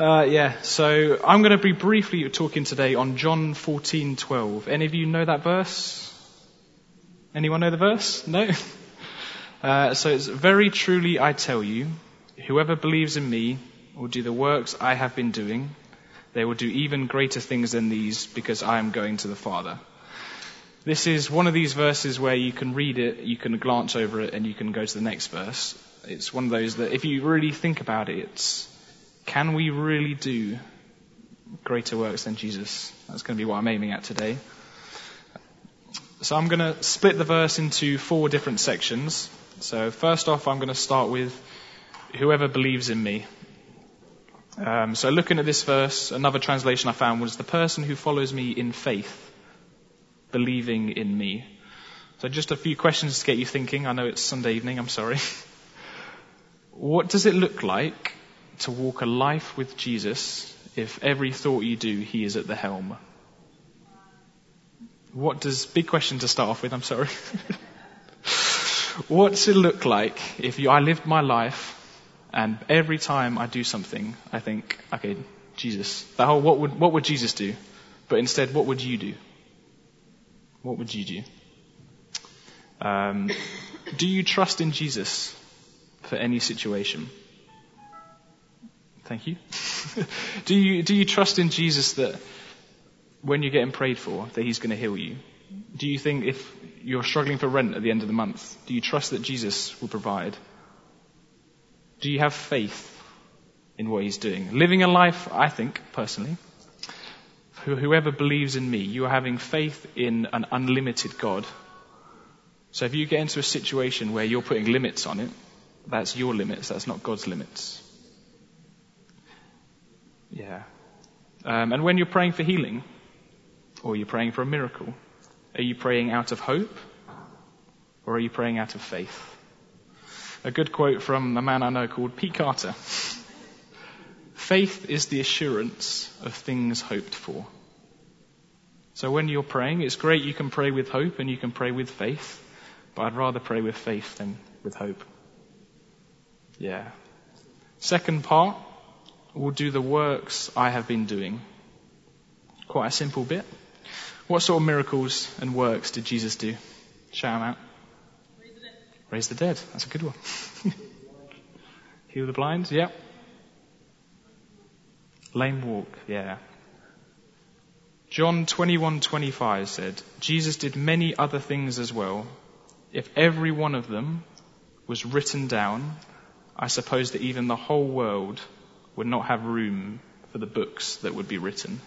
Uh, yeah, so I'm going to be briefly talking today on John 14:12. Any of you know that verse? Anyone know the verse? No. Uh, so it's very truly I tell you, whoever believes in me will do the works I have been doing. They will do even greater things than these because I am going to the Father. This is one of these verses where you can read it, you can glance over it, and you can go to the next verse. It's one of those that if you really think about it, it's can we really do greater works than Jesus? That's going to be what I'm aiming at today. So I'm going to split the verse into four different sections. So first off, I'm going to start with whoever believes in me. Um, so looking at this verse, another translation I found was the person who follows me in faith, believing in me. So just a few questions to get you thinking. I know it's Sunday evening, I'm sorry. what does it look like to walk a life with Jesus if every thought you do, he is at the helm? What does, big question to start off with, I'm sorry. what does it look like if you, I lived my life and every time I do something, I think, okay, Jesus, that whole, what would, what would Jesus do? But instead, what would you do? What would you do? Um, do you trust in Jesus for any situation? Thank you. do you do you trust in Jesus that when you're getting prayed for, that He's going to heal you? Do you think if you're struggling for rent at the end of the month, do you trust that Jesus will provide? Do you have faith in what He's doing? Living a life, I think, personally, whoever believes in me, you are having faith in an unlimited God. So if you get into a situation where you're putting limits on it, that's your limits, that's not God's limits. Yeah. Um, and when you're praying for healing, or you're praying for a miracle? Are you praying out of hope? Or are you praying out of faith? A good quote from a man I know called Pete Carter. Faith is the assurance of things hoped for. So when you're praying, it's great you can pray with hope and you can pray with faith, but I'd rather pray with faith than with hope. Yeah. Second part, we'll do the works I have been doing. Quite a simple bit. What sort of miracles and works did Jesus do? Shout them out. Raise the dead. Raise the dead. That's a good one. Heal the blind. Yep. Lame walk. Yeah. John 21:25 said, Jesus did many other things as well. If every one of them was written down, I suppose that even the whole world would not have room for the books that would be written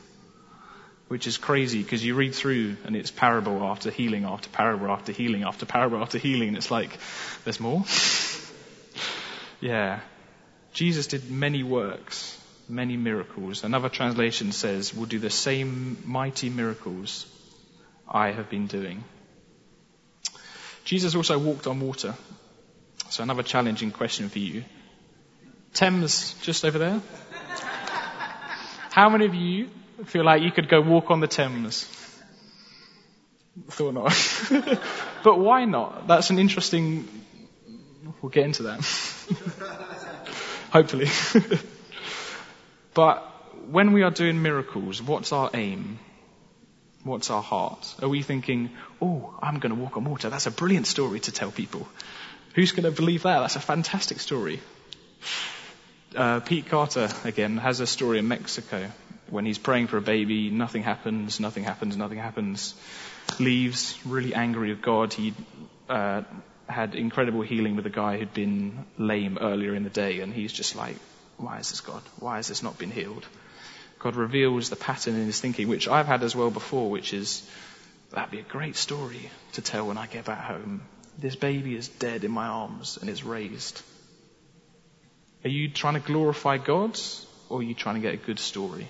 which is crazy because you read through and it's parable after healing after parable after healing after parable after healing and it's like, there's more? yeah. Jesus did many works, many miracles. Another translation says, will do the same mighty miracles I have been doing. Jesus also walked on water. So another challenging question for you. Thames just over there. How many of you feel like you could go walk on the Thames. Thought not. but why not? That's an interesting. We'll get into that. Hopefully. but when we are doing miracles, what's our aim? What's our heart? Are we thinking, oh, I'm going to walk on water? That's a brilliant story to tell people. Who's going to believe that? That's a fantastic story. Uh, Pete Carter, again, has a story in Mexico when he's praying for a baby, nothing happens, nothing happens, nothing happens. Leaves, really angry with God. He uh, had incredible healing with a guy who'd been lame earlier in the day, and he's just like, why is this God? Why has this not been healed? God reveals the pattern in his thinking, which I've had as well before, which is, that'd be a great story to tell when I get back home. This baby is dead in my arms and is raised. Are you trying to glorify God or are you trying to get a good story?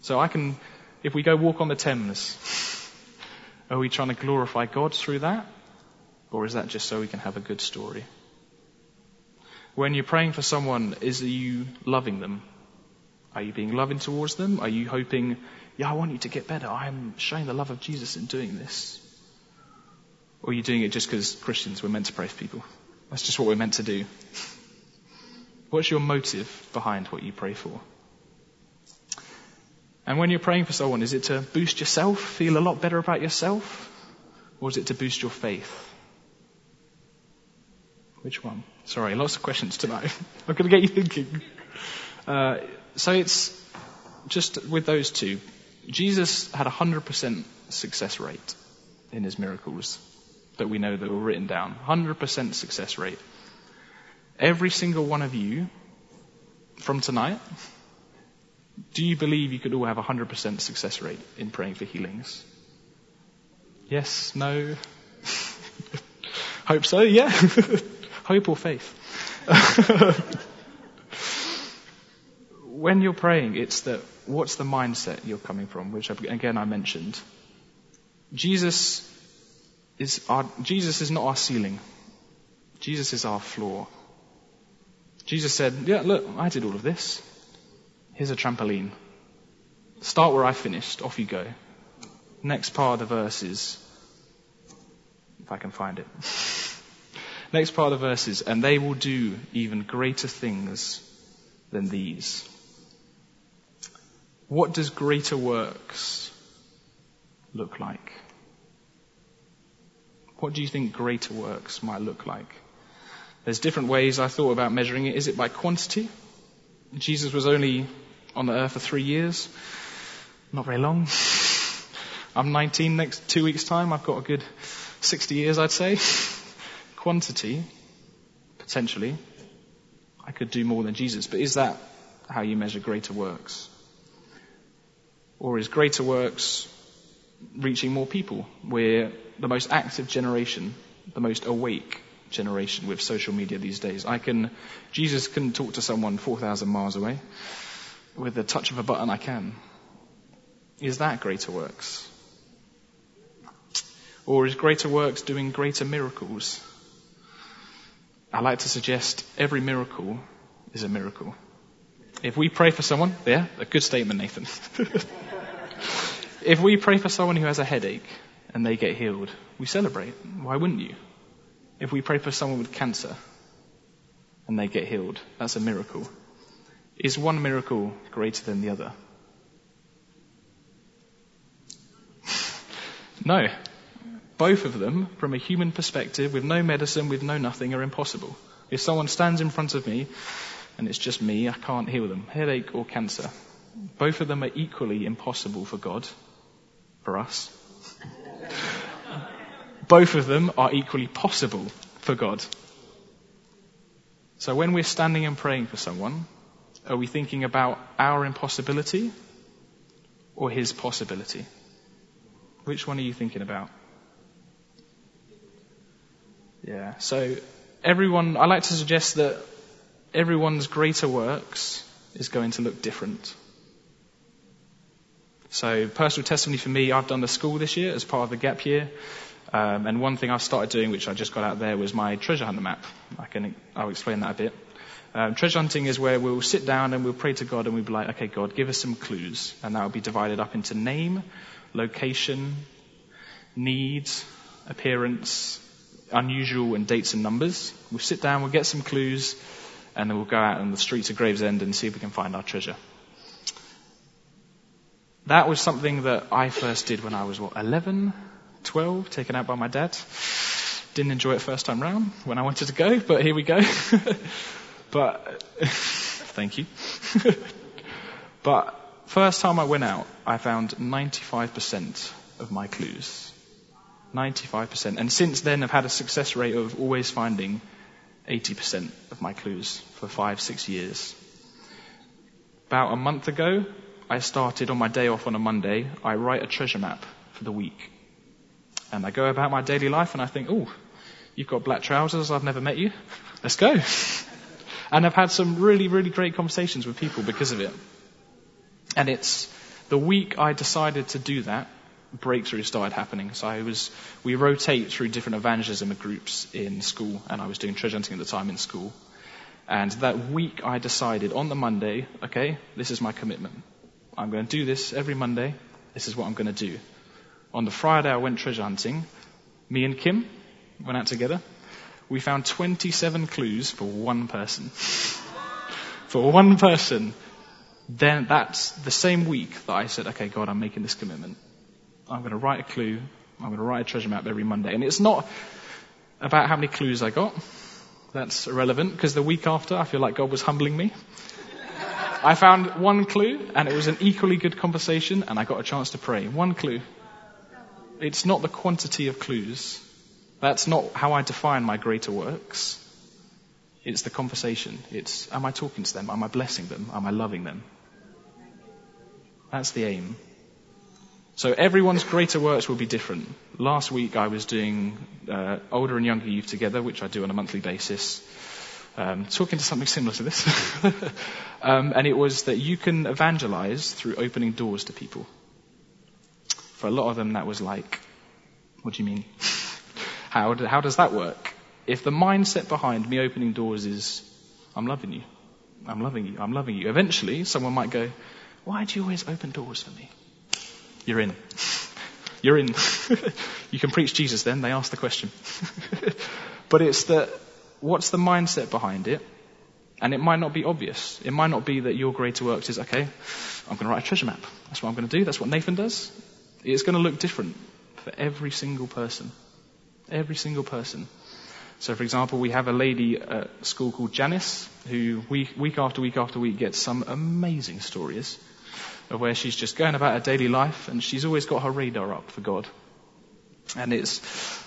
So I can, if we go walk on the Thames, are we trying to glorify God through that? Or is that just so we can have a good story? When you're praying for someone, is are you loving them? Are you being loving towards them? Are you hoping, yeah, I want you to get better. I'm showing the love of Jesus in doing this. Or are you doing it just because Christians were meant to pray for people? That's just what we're meant to do. What's your motive behind what you pray for? And when you're praying for someone, is it to boost yourself, feel a lot better about yourself? Or is it to boost your faith? Which one? Sorry, lots of questions tonight. I'm going to get you thinking. Uh, so it's just with those two. Jesus had a 100% success rate in his miracles that we know that were written down. 100% success rate. Every single one of you from tonight, do you believe you could all have a 100% success rate in praying for healings? Yes? No? Hope so, yeah? Hope or faith? when you're praying, it's that what's the mindset you're coming from, which again I mentioned. Jesus is our, Jesus is not our ceiling. Jesus is our floor. Jesus said, yeah, look, I did all of this. Here's a trampoline. Start where I finished. Off you go. Next part of the verse is, if I can find it. Next part of the verse is, and they will do even greater things than these. What does greater works look like? What do you think greater works might look like? There's different ways I thought about measuring it. Is it by quantity? Jesus was only on the earth for three years. Not very long. I'm 19 next two weeks time. I've got a good 60 years, I'd say quantity, potentially, I could do more than Jesus. But is that how you measure greater works? Or is greater works reaching more people? We're the most active generation, the most awake generation with social media these days. I can, Jesus can talk to someone 4,000 miles away. With the touch of a button, I can. Is that greater works? Or is greater works doing greater miracles? I like to suggest every miracle is a miracle. If we pray for someone, yeah, a good statement, Nathan. if we pray for someone who has a headache and they get healed, we celebrate. Why wouldn't you? If we pray for someone with cancer and they get healed, that's a miracle. Is one miracle greater than the other? no. Both of them, from a human perspective, with no medicine, with no nothing, are impossible. If someone stands in front of me and it's just me, I can't heal them. Headache or cancer. Both of them are equally impossible for God, for us. Both of them are equally possible for God. So when we're standing and praying for someone, are we thinking about our impossibility or his possibility? Which one are you thinking about? Yeah. So everyone, I like to suggest that everyone's greater works is going to look different. So personal testimony for me, I've done the school this year as part of the gap year. Um, and one thing I started doing, which I just got out there, was my treasure hunter map. I can, I'll explain that a bit. Um, treasure hunting is where we'll sit down and we'll pray to God and we'll be like, okay, God, give us some clues. And that will be divided up into name, location, needs, appearance, unusual and dates and numbers. We'll sit down, we'll get some clues, and then we'll go out on the streets of Gravesend and see if we can find our treasure. That was something that I first did when I was, what, 11, 12, taken out by my dad. Didn't enjoy it first time round when I wanted to go, but here we go. but, thank you. but first time I went out, I found 95% of my clues. 95%. And since then, I've had a success rate of always finding 80% of my clues for five, six years. About a month ago, I started on my day off on a Monday, I write a treasure map for the week. And I go about my daily life and I think, oh, you've got black trousers, I've never met you. Let's go. and I've had some really, really great conversations with people because of it. And it's the week I decided to do that, breakthrough started happening. So I was, we rotate through different evangelism groups in school, and I was doing treasure hunting at the time in school. And that week I decided on the Monday, okay, this is my commitment. I'm going to do this every Monday. This is what I'm going to do. On the Friday I went treasure hunting. Me and Kim went out together. We found 27 clues for one person. for one person. then that's the same week that I said, okay, God, I'm making this commitment. I'm going to write a clue. I'm going to write a treasure map every Monday. And it's not about how many clues I got. That's irrelevant because the week after, I feel like God was humbling me. I found one clue and it was an equally good conversation and I got a chance to pray. One clue. It's not the quantity of clues. That's not how I define my greater works. It's the conversation. It's, am I talking to them? Am I blessing them? Am I loving them? That's the aim. So everyone's greater works will be different. Last week I was doing uh, older and younger youth together, which I do on a monthly basis. Um, talking to something similar to this. um, and it was that you can evangelize through opening doors to people. For a lot of them, that was like, what do you mean? how, how does that work? If the mindset behind me opening doors is, I'm loving you, I'm loving you, I'm loving you, eventually someone might go, why do you always open doors for me? You're in. You're in. you can preach Jesus then, they ask the question. but it's that, what's the mindset behind it? And it might not be obvious. It might not be that your greater works is, okay, I'm going to write a treasure map. That's what I'm going to do. That's what Nathan does. It's going to look different for every single person. Every single person. So, for example, we have a lady at school called Janice, who week, week after week after week gets some amazing stories of where she's just going about her daily life and she's always got her radar up for God. And it's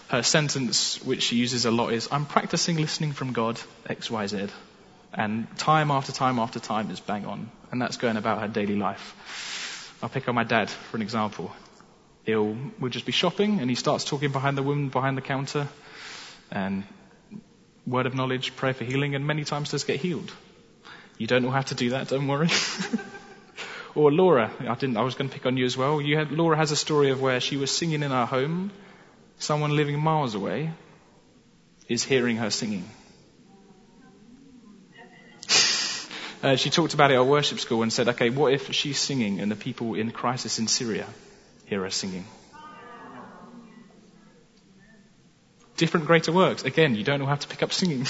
her sentence, which she uses a lot, is, I'm practicing listening from God, X, Y, Z. And time after time after time is bang on. And that's going about her daily life. I'll pick on my dad for an example. He'll, we'll just be shopping and he starts talking behind the woman behind the counter and word of knowledge, prayer for healing, and many times does get healed. You don't know how to do that, don't worry. Or Laura, I didn't, I was going to pick on you as well. You had, Laura has a story of where she was singing in her home. Someone living miles away is hearing her singing. Uh, she talked about it at worship school and said, okay, what if she's singing and the people in crisis in Syria hear her singing? Different greater works. Again, you don't know how to pick up singing.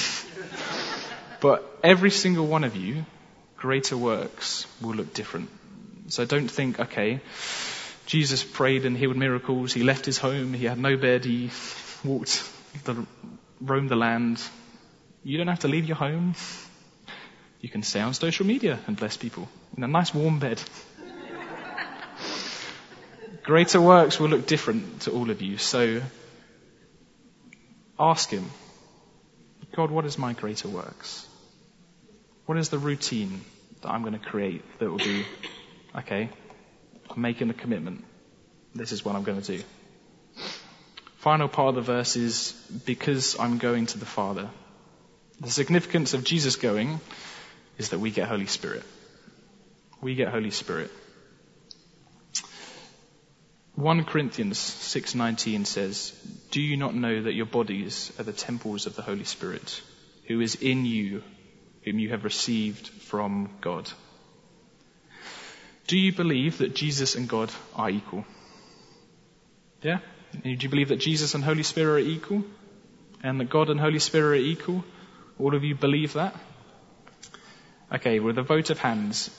but every single one of you, greater works will look different. So don't think, okay, Jesus prayed and healed miracles. He left his home. He had no bed. He walked, the, roamed the land. You don't have to leave your home. You can stay on social media and bless people in a nice warm bed. Greater works will look different to all of you. So ask Him, God, what is my greater works? What is the routine that I'm going to create that will be okay, I'm making a commitment. This is what I'm going to do. Final part of the verse is because I'm going to the Father. The significance of Jesus going is that we get Holy Spirit. We get Holy Spirit. 1 Corinthians 6:19 says, "Do you not know that your bodies are the temples of the Holy Spirit, who is in you, whom you have received from God?" Do you believe that Jesus and God are equal? Yeah? Do you believe that Jesus and Holy Spirit are equal? And that God and Holy Spirit are equal? All of you believe that? Okay, with a vote of hands,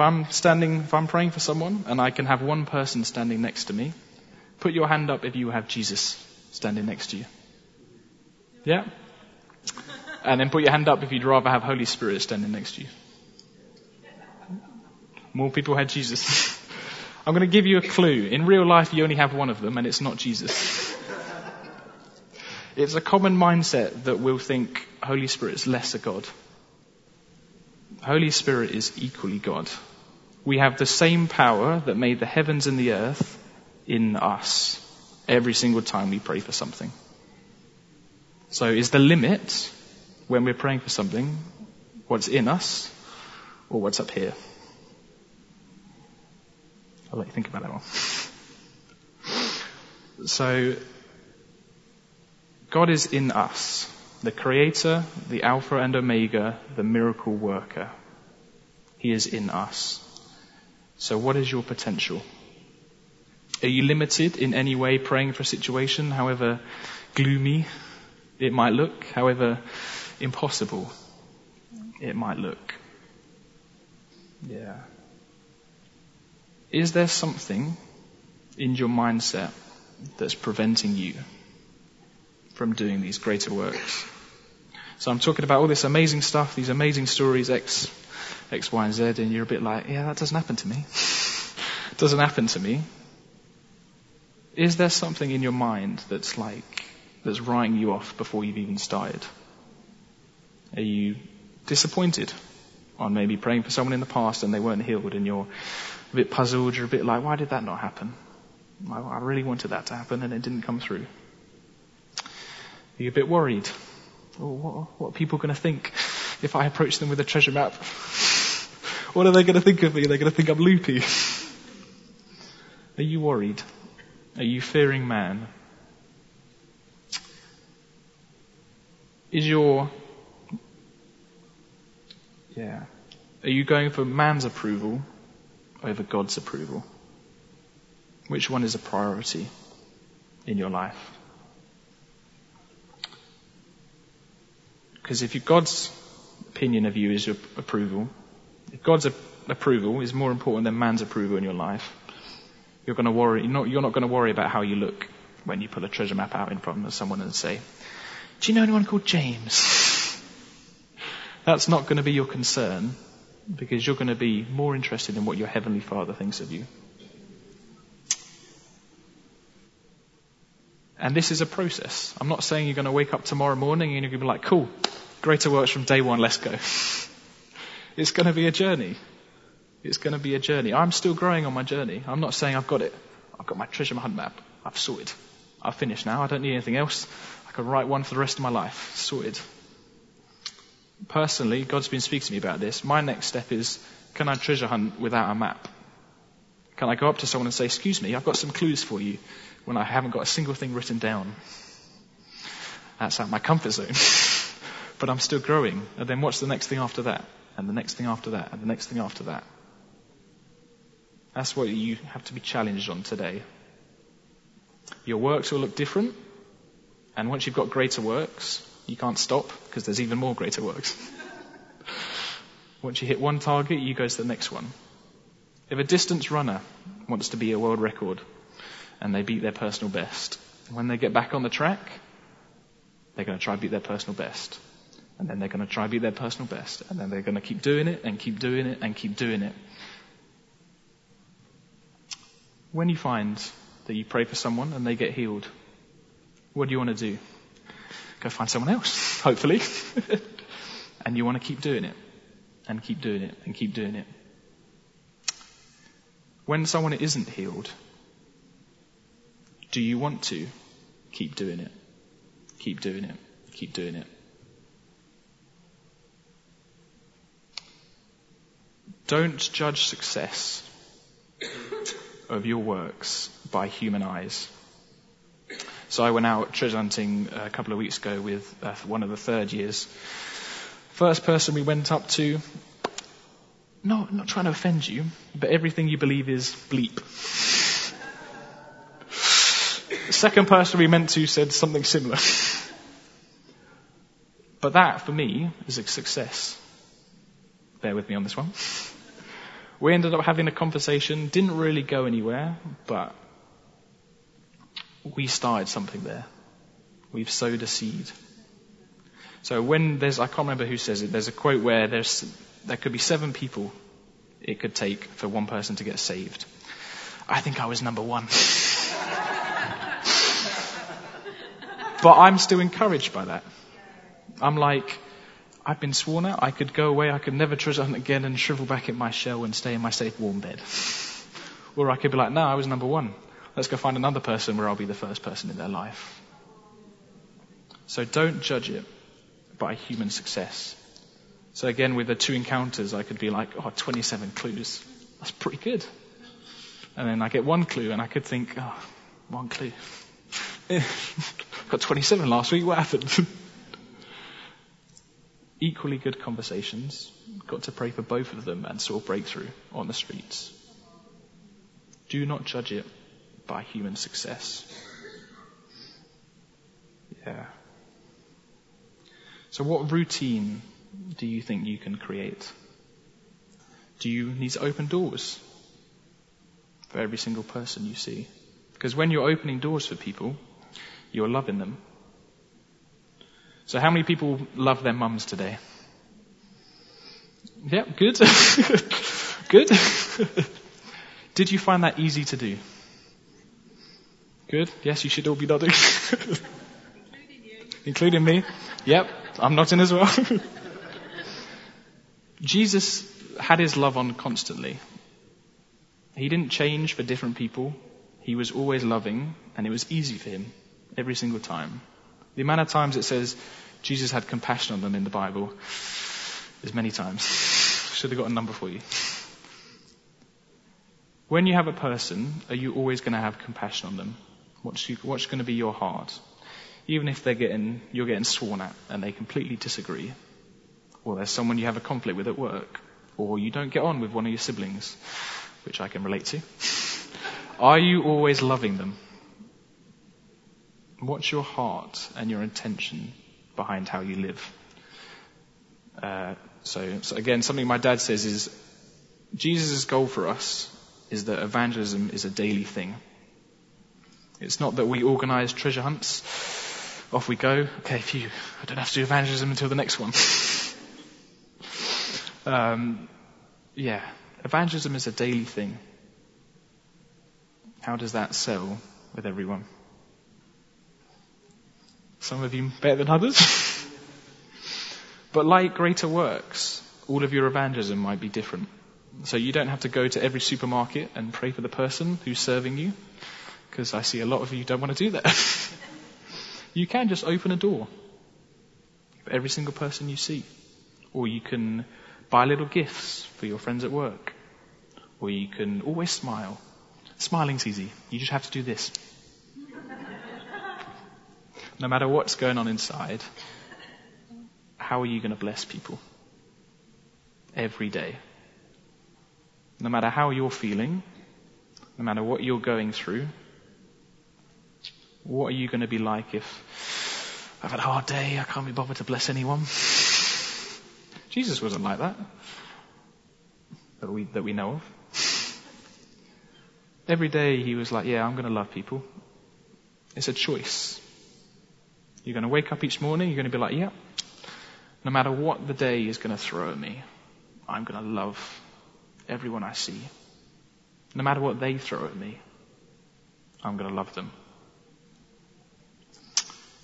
if I'm standing, if I'm praying for someone and I can have one person standing next to me, put your hand up if you have Jesus standing next to you. Yeah? And then put your hand up if you'd rather have Holy Spirit standing next to you. More people had Jesus. I'm going to give you a clue. In real life, you only have one of them, and it's not Jesus. it's a common mindset that we'll think Holy Spirit is lesser God. Holy Spirit is equally God. We have the same power that made the heavens and the earth in us every single time we pray for something. So is the limit when we're praying for something what's in us or what's up here? I'll let you think about that one. So, God is in us, the Creator, the Alpha and Omega, the miracle worker. He is in us. So, what is your potential? Are you limited in any way praying for a situation, however gloomy it might look, however impossible it might look? Yeah. Is there something in your mindset that's preventing you from doing these greater works? So I'm talking about all this amazing stuff, these amazing stories, X, X, Y, and Z, and you're a bit like, yeah, that doesn't happen to me. doesn't happen to me. Is there something in your mind that's like, that's writing you off before you've even started? Are you disappointed on maybe praying for someone in the past and they weren't healed and you're a bit puzzled, you're a bit like, why did that not happen? I really wanted that to happen and it didn't come through. Are you a bit worried? Oh, what, what are people going to think if I approach them with a treasure map? What are they going to think of me? They're going to think I'm loopy. Are you worried? Are you fearing man? Is your yeah. Are you going for man's approval over God's approval? Which one is a priority in your life? Because if God's opinion of you is your approval, God's approval is more important than man's approval in your life, you're going to worry. You're not, you're not going to worry about how you look when you pull a treasure map out in front of someone and say, "Do you know anyone called James?" That's not going to be your concern because you're going to be more interested in what your Heavenly Father thinks of you. And this is a process. I'm not saying you're going to wake up tomorrow morning and you're going to be like, cool, greater works from day one, let's go. It's going to be a journey. It's going to be a journey. I'm still growing on my journey. I'm not saying I've got it. I've got my treasure hunt map. I've sorted. I've finished now. I don't need anything else. I can write one for the rest of my life. Sorted personally, God's been speaking to me about this. My next step is, can I treasure hunt without a map? Can I go up to someone and say, excuse me, I've got some clues for you when I haven't got a single thing written down? That's out my comfort zone. but I'm still growing. And then what's the next thing after that? And the next thing after that? And the next thing after that? That's what you have to be challenged on today. Your works will look different. And once you've got greater works, you can't stop because there's even more greater works. Once you hit one target, you go to the next one. If a distance runner wants to be a world record and they beat their personal best, when they get back on the track, they're going to try to beat their personal best. And then they're going to try to beat their personal best. And then they're going to keep doing it and keep doing it and keep doing it. When you find that you pray for someone and they get healed, what do you want to do? go find someone else, hopefully. and you want to keep doing it and keep doing it and keep doing it. When someone isn't healed, do you want to keep doing it? Keep doing it. Keep doing it. Don't judge success of your works by human eyes. So I went out treasure hunting a couple of weeks ago with uh, one of the third years. First person we went up to, no, I'm not trying to offend you, but everything you believe is bleep. Second person we went to said something similar. but that, for me, is a success. Bear with me on this one. We ended up having a conversation, didn't really go anywhere, but we started something there. We've sowed a seed. So when there's, I can't remember who says it, there's a quote where there's, there could be seven people it could take for one person to get saved. I think I was number one. but I'm still encouraged by that. I'm like, I've been sworn out. I could go away. I could never treasure hunt again and shrivel back in my shell and stay in my safe warm bed. or I could be like, no, I was number one. Let's go find another person where I'll be the first person in their life. So don't judge it by human success. So again, with the two encounters, I could be like, oh, 27 clues. That's pretty good. And then I get one clue and I could think, oh, one clue. Got 27 last week, what happened? Equally good conversations. Got to pray for both of them and saw breakthrough on the streets. Do not judge it by human success. Yeah. So, what routine do you think you can create? Do you need to open doors? for every single person you see. Because when you're opening doors for people, you're loving them. So how many people love their mums today? Yeah, good. good. Did you find that easy to do? Good. Yes, you should all be nodding. Including you. Including me. Yep, I'm nodding as well. Jesus had his love on constantly. He didn't change for different people. He was always loving, and it was easy for him every single time. The amount of times it says Jesus had compassion on them in the Bible is many times. Should have got a number for you. When you have a person, are you always going to have compassion on them? What's, you, what's going to be your heart? Even if they're getting, you're getting sworn at and they completely disagree, or there's someone you have a conflict with at work, or you don't get on with one of your siblings, which I can relate to. Are you always loving them? What's your heart and your intention behind how you live? Uh, so, so again, something my dad says is Jesus' goal for us is that evangelism is a daily thing. It's not that we organize treasure hunts. Off we go. Okay, phew, I don't have to do evangelism until the next one. um, yeah, evangelism is a daily thing. How does that sell with everyone? Some of you better than others. but like greater works, all of your evangelism might be different. So you don't have to go to every supermarket and pray for the person who's serving you, because I see a lot of you don't want to do that. you can just open a door for every single person you see. Or you can buy little gifts for your friends at work. Or you can always smile. Smiling's easy. You just have to do this. No matter what's going on inside, how are you going to bless people? Every day. No matter how you're feeling, no matter what you're going through, what are you going to be like if I've had a hard day, I can't be bothered to bless anyone? Jesus wasn't like that. That we, that we know of. Every day he was like, yeah, I'm going to love people. It's a choice. You're going to wake up each morning, you're going to be like, yeah, no matter what the day is going to throw at me, I'm going to love everyone I see. No matter what they throw at me, I'm going to love them.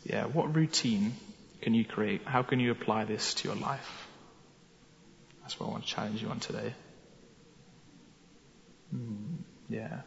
Yeah, what routine can you create? How can you apply this to your life? That's what I want to challenge you on today. Mm, yeah.